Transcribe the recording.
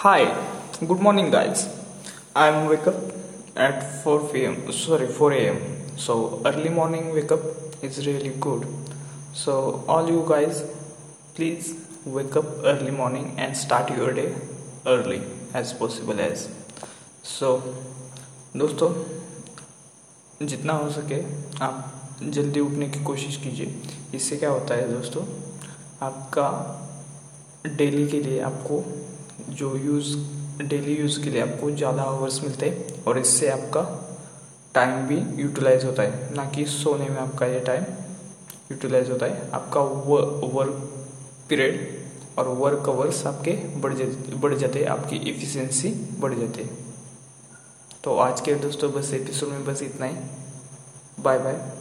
Hi, good morning, guys. I'm wake up at 4 p.m. Sorry, 4 a.m. So early morning wake up is really good. So all you guys, please wake up early morning and start your day early as possible as. So दोस्तों जितना हो सके आप जल्दी उठने की कोशिश कीजिए इससे क्या होता है दोस्तों आपका डेली के लिए आपको जो यूज़ डेली यूज़ के लिए आपको ज़्यादा आवर्स मिलते हैं और इससे आपका टाइम भी यूटिलाइज होता है। ना कि सोने में आपका ये टाइम यूटिलाइज होता है। आपका वर्क पीरियड और वर्क आवर्स आपके बढ़ जाते बढ़ जाते आपकी इफ़िशेंसी बढ़ जाती है। तो आज के दोस्तों बस एपिसोड में बस इतना ही। Bye bye